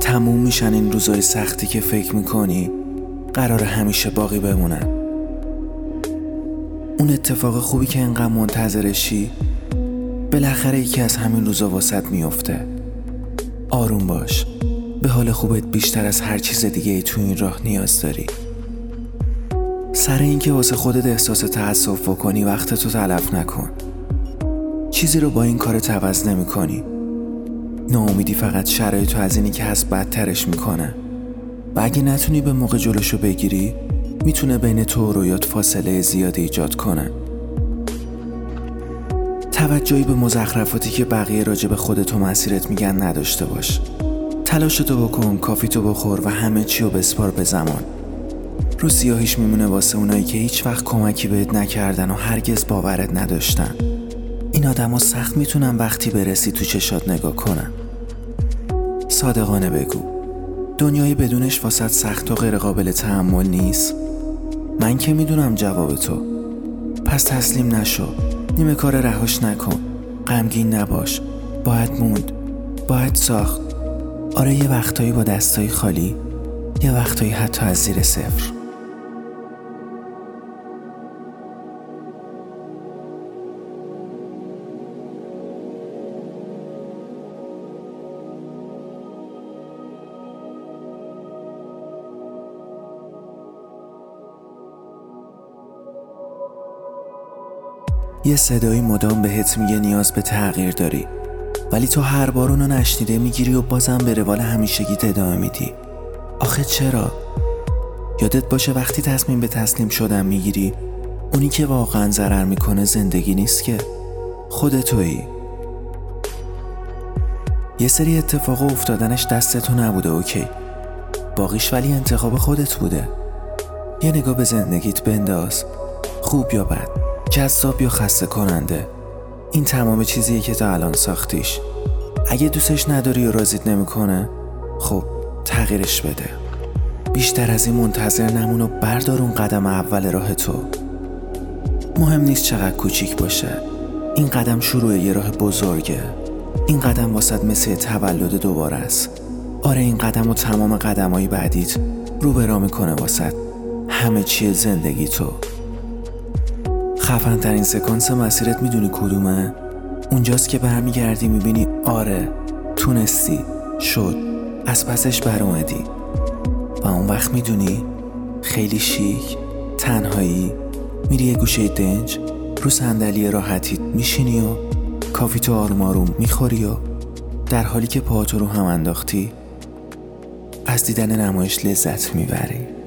تموم میشن این روزای سختی که فکر می‌کنی. قرار همیشه باقی بمونن. اون اتفاق خوبی که انقدر منتظرشی بالاخره یکی از همین روزا واسط میفته آروم باش. به حال خوبت بیشتر از هر چیز دیگه ای تو این راه نیاز داری. سر اینکه واسه خودت احساس تأسف بکنی وقت تو تلف نکن. چیزی رو با این کار عوض نمی کنی ناامیدی فقط شرایط از اینی که هست بدترش می‌کنه. و اگه نتونی به موقع جلوشو بگیری می‌تونه بین تو و رویات فاصله زیادی ایجاد کنه. توجهی به مزخرفاتی که بقیه راجع به خودت و مسیرت میگن نداشته باش. تلاشتو بکن کافیتو بخور و همه چی رو بسپار به زمان. رو سیاهیش میمونه واسه اونایی که هیچ وقت کمکی بهت نکردن و هرگز باورت نداشتن. این آدما سخت می‌تونن وقتی برسی تو چشات نگاه کنن. صادقانه بگو. دنیای بدونش واسط سخت و غیر قابل تحمل نیست. من که می‌دونم جواب تو. پس تسلیم نشو. نیمه کار رهاش نکن. غمگین نباش. باید موند. باید ساخت. آره یه وقتایی با دستایی خالی یه وقتایی حتی از زیر صفر. یه صدایی مدام بهت میگه نیاز به تغییر داری. ولی تو هر بار اونو نشنیده می‌گیری و بازم به روال همیشگی ادامه میدی. آخه چرا؟ یادت باشه وقتی تصمیم به تسلیم شدن می‌گیری اونی که واقعا ضرر می‌کنه زندگی نیست که. خود تویی یه سری اتفاق افتادنش دست تو نبوده اوکی. باقیش ولی انتخاب خودت بوده. یه نگاه به زندگیت بنداز. خوب یا بد؟ جذاب یا خسته کننده این تمام چیزیه که تا الان ساختیش. اگه دوستش نداری و رازیت نمی‌کنه خب تغییرش بده. بیشتر از این منتظر نمون و بردار اون قدم اول راه تو. مهم نیست چقدر کوچیک باشه. این قدم شروع یه راه بزرگه. این قدم واسط مثل تولد دوباره است. آره این قدم و تمام قدمایی بعدیت رو برا می‌کنه واسط. همه چیه زندگی تو. خفن ترین سکانس مسیرت می‌دونی کدومه؟ اونجاست که برمیگردی می‌بینی آره تونستی. شد. از پسش بر اومدی و اون وقت می‌دونی خیلی شیک تنهایی. میری یه گوشه دنج رو صندلی راحتیت میشینی و کافی تو آروم آروم می‌خوری و در حالی که پاهاتو رو هم انداختی از دیدن نمایش لذت می‌بری.